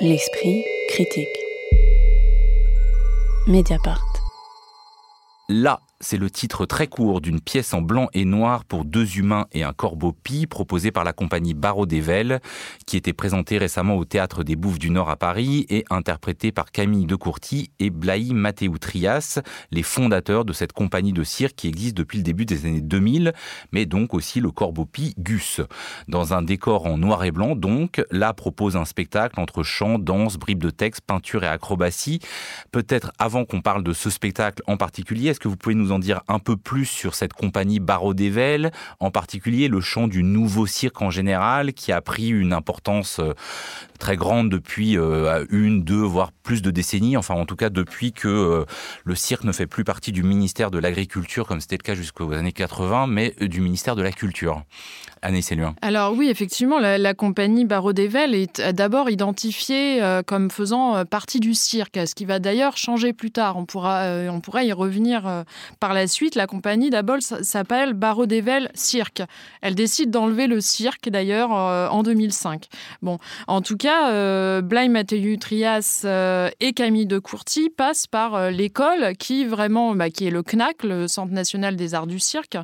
L'esprit critique. Mediapart. Là, c'est le titre très court d'une pièce en blanc et noir pour deux humains et un corbeau pie proposée par la compagnie Barreau d'Evel, qui était présentée récemment au Théâtre des Bouffes du Nord à Paris et interprétée par Camille de Courty et Blaï Mathéou Trias, les fondateurs de cette compagnie de cirque qui existe depuis le début des années 2000, mais donc aussi le corbeau pie Gus. Dans un décor en noir et blanc, donc, là propose un spectacle entre chant, danse, bribes de texte, peinture et acrobatie. Peut-être avant qu'on parle de ce spectacle en particulier, est-ce que vous pouvez nous en dire un peu plus sur cette compagnie Barreau d'Evel, en particulier le chant du nouveau cirque en général, qui a pris une importance euh, très grande depuis euh, une, deux, voire plus de décennies, enfin en tout cas depuis que euh, le cirque ne fait plus partie du ministère de l'Agriculture, comme c'était le cas jusqu'aux années 80, mais du ministère de la Culture. Anne Céluin. Alors oui, effectivement, la, compagnie Barreau d'Evel est d'abord identifiée comme faisant partie du cirque, ce qui va d'ailleurs changer plus tard. On pourra, on pourra y revenir par la suite, la compagnie d'abord s'appelle Barreau d'Evel Cirque. Elle décide d'enlever le cirque d'ailleurs euh, en 2005. Bon, en tout cas, euh, Blaise Trias euh, et Camille de Courty passent par euh, l'école qui vraiment, bah, qui est le CNAC, le Centre national des arts du cirque,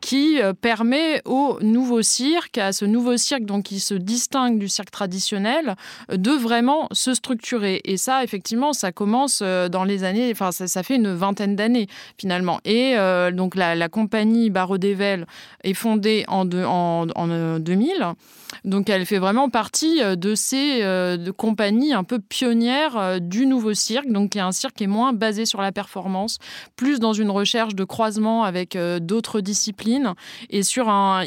qui permet au nouveau cirque, à ce nouveau cirque donc qui se distingue du cirque traditionnel, de vraiment se structurer. Et ça, effectivement, ça commence dans les années, enfin, ça, ça fait une vingtaine d'années finalement. Et euh, donc la, compagnie Barreau d'Evel est fondée en, 2000. Euh, donc elle fait vraiment partie euh, de ces compagnies un peu pionnières du nouveau cirque, donc qui est un cirque qui est moins basé sur la performance, plus dans une recherche de croisement avec d'autres disciplines. Et sur un,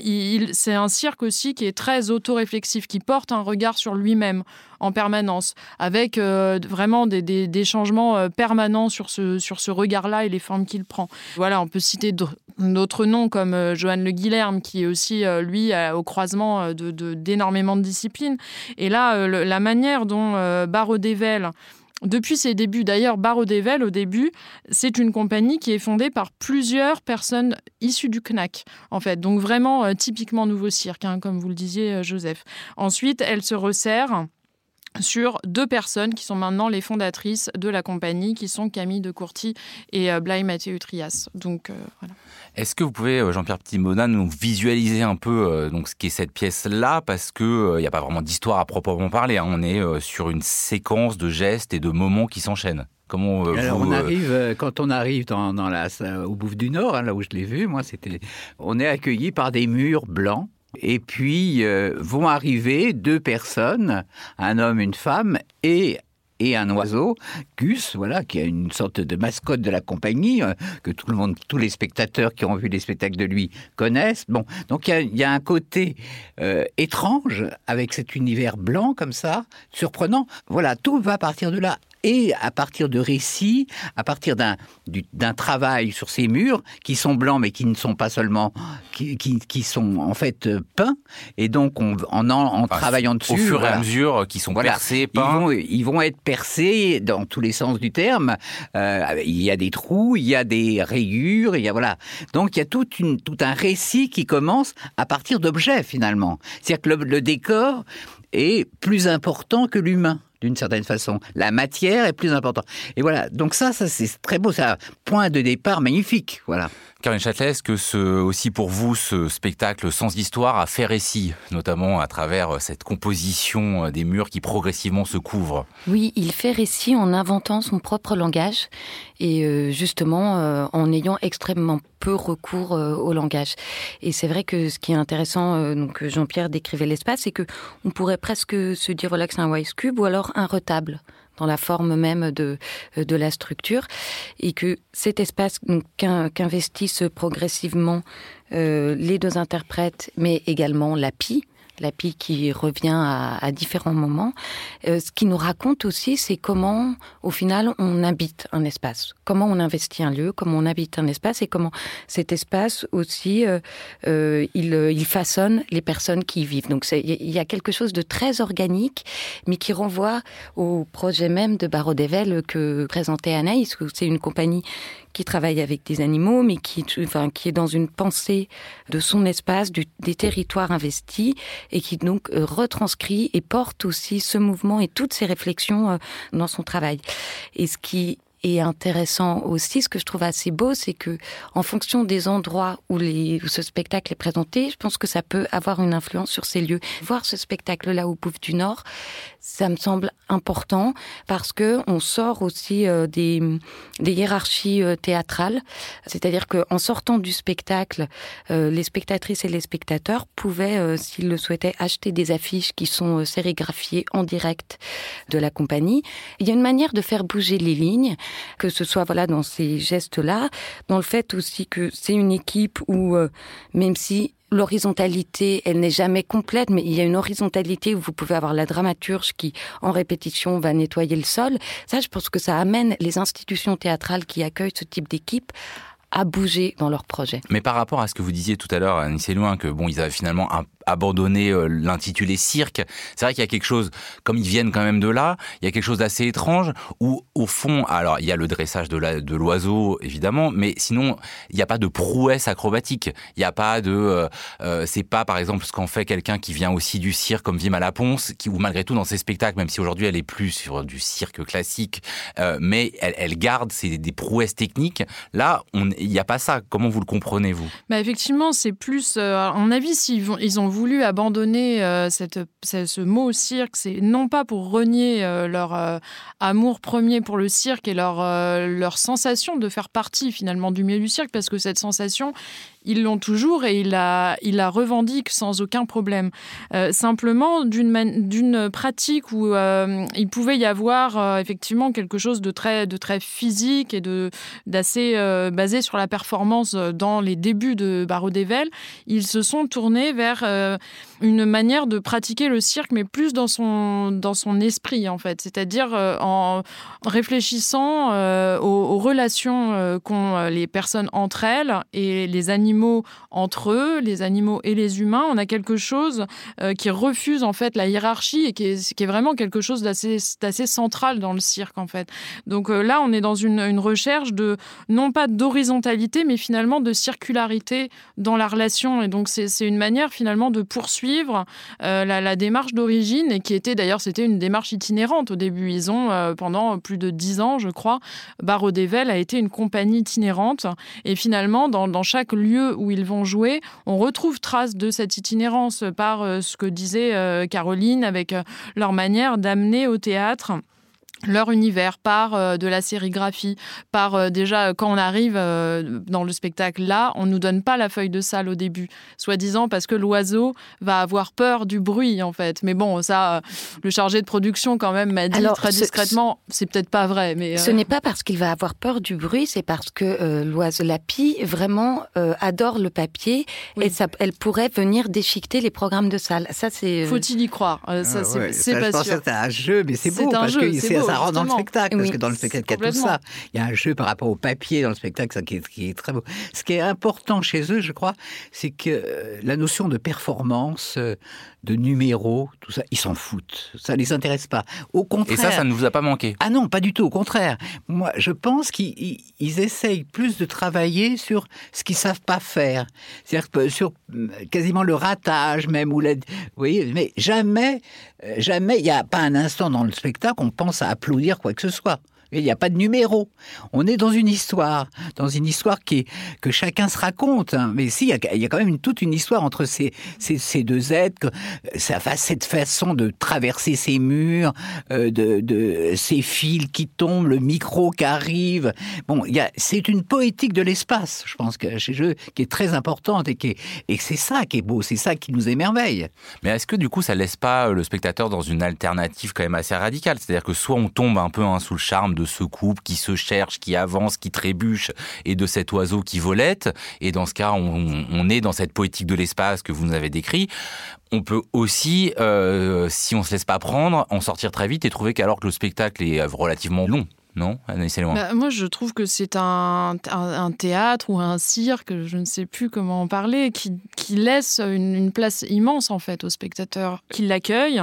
c'est un cirque aussi qui est très autoréflexif, qui porte un regard sur lui-même en permanence, avec vraiment des, changements permanents sur ce, sur ce regard-là et les formes qu'il prend. Voilà, on peut citer d'autres noms comme euh, Joanne Le Guilherme, qui est aussi, euh, lui, au croisement euh, d'énormément de, disciplines. Et là, la manière dont Barreau d'Evel depuis ses débuts, d'ailleurs, Barreau d'Evel, au début, c'est une compagnie qui est fondée par plusieurs personnes issues du CNAC, en fait. Donc vraiment typiquement nouveau cirque, hein, comme vous le disiez, Joseph. Ensuite, elle se resserre sur deux personnes qui sont maintenant les fondatrices de la compagnie, qui sont Camille de Courty et euh, Blaise Mathieu Trias. Donc euh, voilà. Est-ce que vous pouvez, euh, Jean-Pierre Petit-Mona, nous visualiser un peu donc ce qu'est cette pièce-là? Parce qu'il n'y a pas vraiment d'histoire à proprement parler. Hein. On est sur une séquence de gestes et de moments qui s'enchaînent. Comment Alors on arrive quand on arrive dans, la, au Bouffe du Nord, hein, là où je l'ai vu, moi c'était, on est accueilli par des murs blancs et puis euh, vont arriver deux personnes, un homme, une femme, et et un oiseau, Gus, voilà, qui est une sorte de mascotte de la compagnie euh, que tout le monde, tous les spectateurs qui ont vu les spectacles de lui connaissent. Bon, donc il y, a un côté euh, étrange avec cet univers blanc comme ça, surprenant. Voilà, tout va partir de là et à partir de récits, à partir d'un d'un travail sur ces murs qui sont blancs mais qui ne sont pas seulement qui, qui, sont en fait euh, peints et donc on, en, en travaillant dessus au fur et à mesure qui sont percés peints. Ils vont, ils vont être percés dans tous les sens du terme. Euh, il y a des trous, il y a des rayures, il y a voilà. Donc il y a toute une, tout un récit qui commence à partir d'objets finalement. C'est-à-dire que le décor est plus important que l'humain d'une certaine façon. La matière est plus importante. Et voilà, donc ça, ça c'est très beau, c'est un point de départ magnifique. Voilà. Caroline Châtelet, est-ce que ce, aussi pour vous, ce spectacle sans histoire a fait récit, notamment à travers cette composition des murs qui progressivement se couvrent? Oui, il fait récit en inventant son propre langage et euh, justement euh, en ayant extrêmement peu recours euh, au langage. Et c'est vrai que ce qui est intéressant, donc Jean-Pierre décrivait l'espace, c'est que on pourrait presque se dire voilà que c'est un wise cube ou alors un retable dans la forme même de, de la structure, et que cet espace qu'investissent progressivement euh, les deux interprètes, mais également la PI, L'api qui revient à, différents moments. Euh, ce qui nous raconte aussi, c'est comment, au final, on habite un espace, comment on investit un lieu, comment on habite un espace et comment cet espace aussi, euh, euh, il, façonne les personnes qui y vivent. Donc il y a quelque chose de très organique, mais qui renvoie au projet même de Barreau d'Evel que présentait Anaïs, c'est une compagnie qui travaille avec des animaux, mais qui, enfin, qui est dans une pensée de son espace, des territoires investis, et qui donc euh, retranscrit et porte aussi ce mouvement et toutes ces réflexions euh, dans son travail. Et ce qui et intéressant aussi, ce que je trouve assez beau, c'est que en fonction des endroits où, les, ce spectacle est présenté, je pense que ça peut avoir une influence sur ces lieux. Voir ce spectacle-là au Bouffe du Nord, ça me semble important parce que on sort aussi euh, des, des hiérarchies euh, théâtrales. C'est-à-dire qu'en sortant du spectacle, euh, les spectatrices et les spectateurs pouvaient, s'ils le souhaitaient, acheter des affiches qui sont sérigraphiées en direct de la compagnie. Il y a une manière de faire bouger les lignes que ce soit voilà dans ces gestes-là, dans le fait aussi que c'est une équipe où euh, même si l'horizontalité, elle n'est jamais complète, mais il y a une horizontalité où vous pouvez avoir la dramaturge qui, en répétition, va nettoyer le sol. Ça, je pense que ça amène les institutions théâtrales qui accueillent ce type d'équipe à bouger dans leur projet. Mais par rapport à ce que vous disiez tout à l'heure, Annie loin que bon, ils avaient finalement un abandonner euh, l'intitulé cirque. C'est vrai qu'il y a quelque chose, comme ils viennent quand même de là, il y a quelque chose d'assez étrange où, au fond, alors il y a le dressage de l'oiseau, évidemment, mais sinon, il n'y a pas de prouesse acrobatique. Il n'y a pas de. Euh, euh, c'est pas, par exemple, ce qu'en fait quelqu'un qui vient aussi du cirque, comme Vima Laponce, qui, ou malgré tout, dans ses spectacles, même si aujourd'hui elle est plus sur du cirque classique, mais elle, garde ses, des prouesses techniques. Là, il n'y a pas ça. Comment vous le comprenez, vous? Bah Effectivement, c'est plus. à mon avis, s'ils ils ont voulu abandonner euh, ce mot cirque, c'est non pas pour renier euh, leur euh, amour premier pour le cirque et leur sensation de faire partie finalement du milieu du cirque, parce que cette sensation, ils l'ont toujours et ils la, il la revendiquent sans aucun problème. Euh, simplement, d'une pratique où euh, il pouvait y avoir euh, effectivement quelque chose de très, physique et d'assez basé sur la performance dans les débuts de Barreau d'Evel, ils se sont tournés vers une manière de pratiquer le cirque, mais plus dans son, esprit, en fait. C'est-à-dire en réfléchissant aux, relations qu'ont les personnes entre elles et les animaux entre eux, les animaux et les humains. On a quelque chose euh, qui refuse en fait la hiérarchie et qui est, vraiment quelque chose d'assez central dans le cirque en fait. Donc euh, là, on est dans une, recherche de non pas d'horizontalité, mais finalement de circularité dans la relation. Et donc c'est une manière finalement de poursuivre euh, la, démarche d'origine et qui était d'ailleurs c'était une démarche itinérante au début. Ils ont pendant plus de dix ans, je crois, Barreau d'Evel a été une compagnie itinérante et finalement dans, dans chaque lieu où ils vont jouer, on retrouve trace de cette itinérance par euh, ce que disait euh, Caroline avec euh, leur manière d'amener au théâtre leur univers par euh, de la sérigraphie, par euh, déjà quand on arrive euh, dans le spectacle là, on nous donne pas la feuille de salle au début, soi-disant parce que l'oiseau va avoir peur du bruit en fait. Mais bon, ça, le chargé de production quand même m'a dit très discrètement, c'est peut-être pas vrai. Mais ce n'est pas parce qu'il va avoir peur du bruit, c'est parce que l'oiseau, la pie, vraiment adore le papier et ça, elle pourrait venir déchiqueter les programmes de salle. Ça c'est. Faut-il y croire? Ça ah c'est pas sûr. C'est un jeu, mais c'est beau parce que c'est ça rentre dans le spectacle, parce que dans le spectacle, il y a tout ça. Il y a un jeu par rapport au papier dans le spectacle, ça qui est, qui est très beau. Ce qui est important chez eux, je crois, c'est que euh, la notion de performance, euh, de numéro, tout ça, ils s'en foutent. Ça les intéresse pas. Au contraire. Et ça, ça ne vous a pas manqué? Ah non, pas du tout. Au contraire. Moi, je pense qu'ils essayent plus de travailler sur ce qu'ils savent pas faire. C'est-à-dire sur euh, quasiment le ratage même ou la... Oui, mais jamais, jamais, il n'y a pas un instant dans le spectacle on pense à applaudir quoi que ce soit. Il n'y a pas de numéro. On est dans une histoire, dans une histoire qui que chacun se raconte. Hein. Mais si, il y, a, quand même toute une histoire entre ces, ces, deux êtres. Ça cette façon de traverser ces murs, euh, de, de, ces fils qui tombent, le micro qui arrive. Bon, c'est une poétique de l'espace, je pense, que chez eux, qui est très importante et et c'est ça qui est beau, c'est ça qui nous émerveille. Mais est-ce que du coup, ça laisse pas le spectateur dans une alternative quand même assez radicale? C'est-à-dire que soit on tombe un peu hein, sous le charme de de ce couple qui se cherche, qui avance, qui trébuche, et de cet oiseau qui volette. Et dans ce cas, on, est dans cette poétique de l'espace que vous nous avez décrit. On peut aussi, euh, si on se laisse pas prendre, en sortir très vite et trouver qu'alors que le spectacle est relativement long. Non, bah, Moi, je trouve que c'est un, théâtre ou un cirque, je ne sais plus comment en parler, qui, laisse une, une, place immense en fait au spectateur, qui l'accueille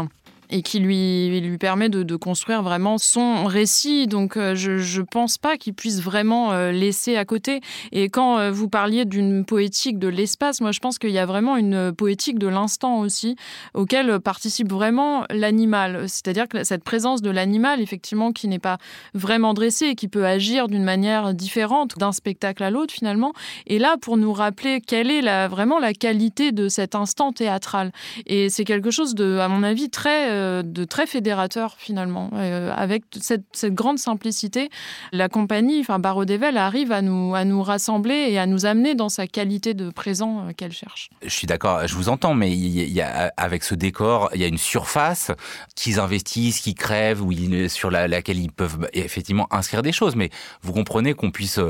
et qui lui, lui permet de, construire vraiment son récit. Donc euh, je ne pense pas qu'il puisse vraiment euh, laisser à côté. Et quand euh, vous parliez d'une poétique de l'espace, moi je pense qu'il y a vraiment une poétique de l'instant aussi, auquel participe vraiment l'animal. C'est-à-dire que cette présence de l'animal, effectivement, qui n'est pas vraiment dressé et qui peut agir d'une manière différente d'un spectacle à l'autre finalement, est là pour nous rappeler quelle est vraiment la qualité de cet instant théâtral. Et c'est quelque chose de, à mon avis, très euh, de très fédérateur finalement. Euh, avec cette, grande simplicité, la compagnie, enfin Barreau d'Evel, arrive à nous, à nous rassembler et à nous amener dans sa qualité de présent euh, qu'elle cherche. Je suis d'accord, je vous entends, mais il y a, avec ce décor, il y a une surface qu'ils investissent, qui crèvent, où sur laquelle ils peuvent effectivement inscrire des choses. Mais vous comprenez qu'on puisse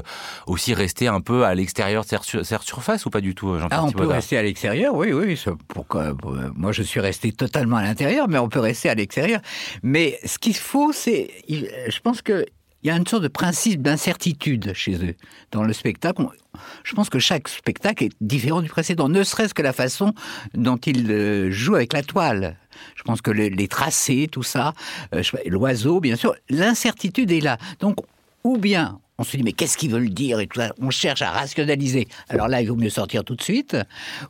aussi rester un peu à l'extérieur de cette surface ou pas du tout, Jean-Pierre ah, On peut rester à l'extérieur, oui, oui. moi, je suis resté totalement à l'intérieur, mais on peut rester à l'extérieur. Mais ce qu'il faut, c'est, je pense que il y a une sorte de principe d'incertitude chez eux dans le spectacle. Je pense que chaque spectacle est différent du précédent, ne serait-ce que la façon dont ils euh, jouent avec la toile. Je pense que les tracés, tout ça, euh, l'oiseau, bien sûr, l'incertitude est là. Donc, ou bien on se dit mais qu'est-ce qu'ils veulent dire et tout ça? On cherche à rationaliser. Alors là, il vaut mieux sortir tout de suite.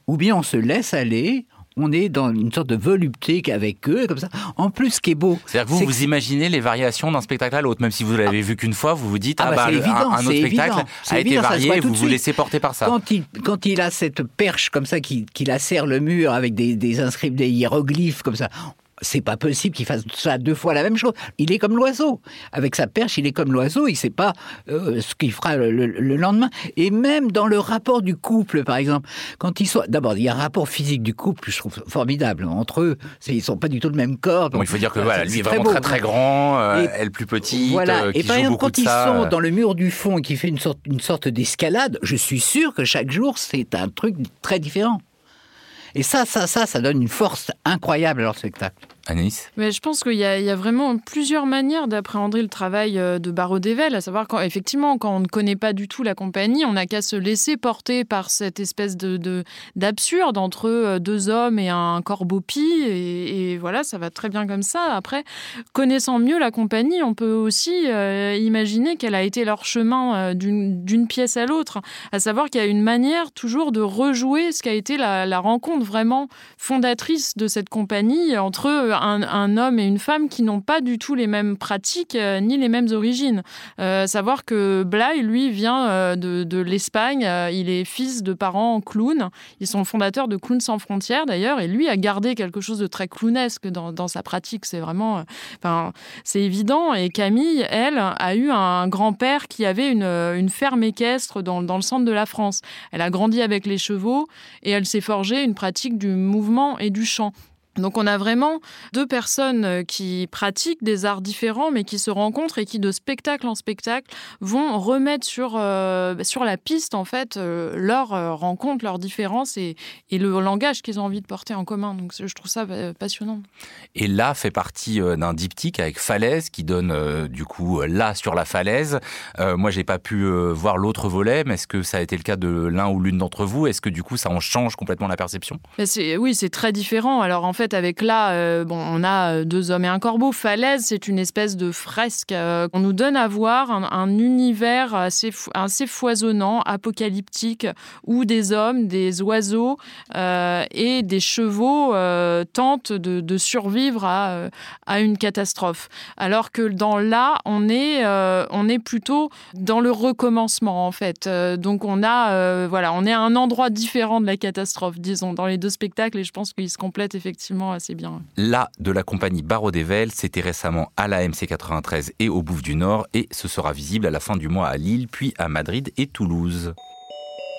Ou bien on se laisse aller on est dans une sorte de volupté avec eux, comme ça. En plus, ce qui est beau. C'est-à-dire que vous, vous imaginez les variations d'un spectacle à l'autre, même si vous l'avez vu qu'une fois, vous vous dites, ah, ah bah, un, autre spectacle a été varié, vous vous laissez porter par ça. Quand il, quand il a cette perche comme ça, qui, qui serre le mur avec des, des des hiéroglyphes comme ça, c'est pas possible qu'il fasse ça deux fois la même chose. Il est comme l'oiseau. Avec sa perche, il est comme l'oiseau. Il sait pas euh, ce qu'il fera le, lendemain. Et même dans le rapport du couple, par exemple, quand ils sont, d'abord, il y a un rapport physique du couple, je trouve formidable entre eux. Ils sont pas du tout le même corps. il faut dire que voilà, lui est vraiment très très, grand, euh, elle plus petite. Voilà. Euh, et par exemple, quand ils sont dans le mur du fond et qui fait une sorte, une sorte d'escalade, je suis sûr que chaque jour c'est un truc très différent. Et ça, ça, ça, ça donne une force incroyable à leur spectacle. Mais je pense qu'il y, a vraiment plusieurs manières d'appréhender le travail euh, de Barreau d'Evel, à savoir quand, effectivement, quand on ne connaît pas du tout la compagnie, on n'a qu'à se laisser porter par cette espèce de d'absurde entre euh, deux hommes et un corbeau pie, et, voilà, ça va très bien comme ça. Après, connaissant mieux la compagnie, on peut aussi euh, imaginer qu'elle a été leur chemin d'une pièce à l'autre, à savoir qu'il y a une manière toujours de rejouer ce qui a été la rencontre vraiment fondatrice de cette compagnie entre un, homme et une femme qui n'ont pas du tout les mêmes pratiques euh, ni les mêmes origines. Euh, savoir que Blay, lui, vient euh, de, l'Espagne. il est fils de parents clowns. Ils sont fondateurs de Clowns sans frontières, d'ailleurs. Et lui a gardé quelque chose de très clownesque dans, sa pratique. C'est vraiment... Enfin, c'est évident. Et Camille, elle, a eu un grand-père qui avait une, ferme équestre dans, dans le centre de la France. Elle a grandi avec les chevaux et elle s'est forgée une pratique du mouvement et du chant. Donc on a vraiment deux personnes euh, qui pratiquent des arts différents mais qui se rencontrent et qui de spectacle en spectacle vont remettre sur, euh, sur la piste en fait euh, leur rencontre, leurs différences et, et le langage qu'ils ont envie de porter en commun. Donc je trouve ça passionnant. Et là fait partie d'un diptyque avec Falaise qui donne du coup là sur la falaise. moi j'ai pas pu voir l'autre volet mais est-ce que ça a été le cas de l'un ou l'une d'entre vous? Est-ce que du coup ça en change complètement la perception? Oui c'est très différent. Alors en fait avec là, euh, bon, on a euh, deux hommes et un corbeau. Falaise, c'est une espèce de fresque. Euh, on nous donne à voir un, univers assez, foisonnant, apocalyptique, où des hommes, des oiseaux et des chevaux tentent de, survivre à, une catastrophe. Alors que dans là, on est, on est plutôt dans le recommencement, en fait. donc on a, voilà, on est à un endroit différent de la catastrophe, disons, dans les deux spectacles, et je pense qu'ils se complètent effectivement assez bien. Là, de la compagnie Barreau d'Evel, c'était récemment à la MC93 et au Bouffe du Nord, et ce sera visible à la fin du mois à Lille, puis à Madrid et Toulouse.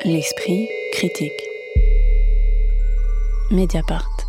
L'esprit critique. Mediapart.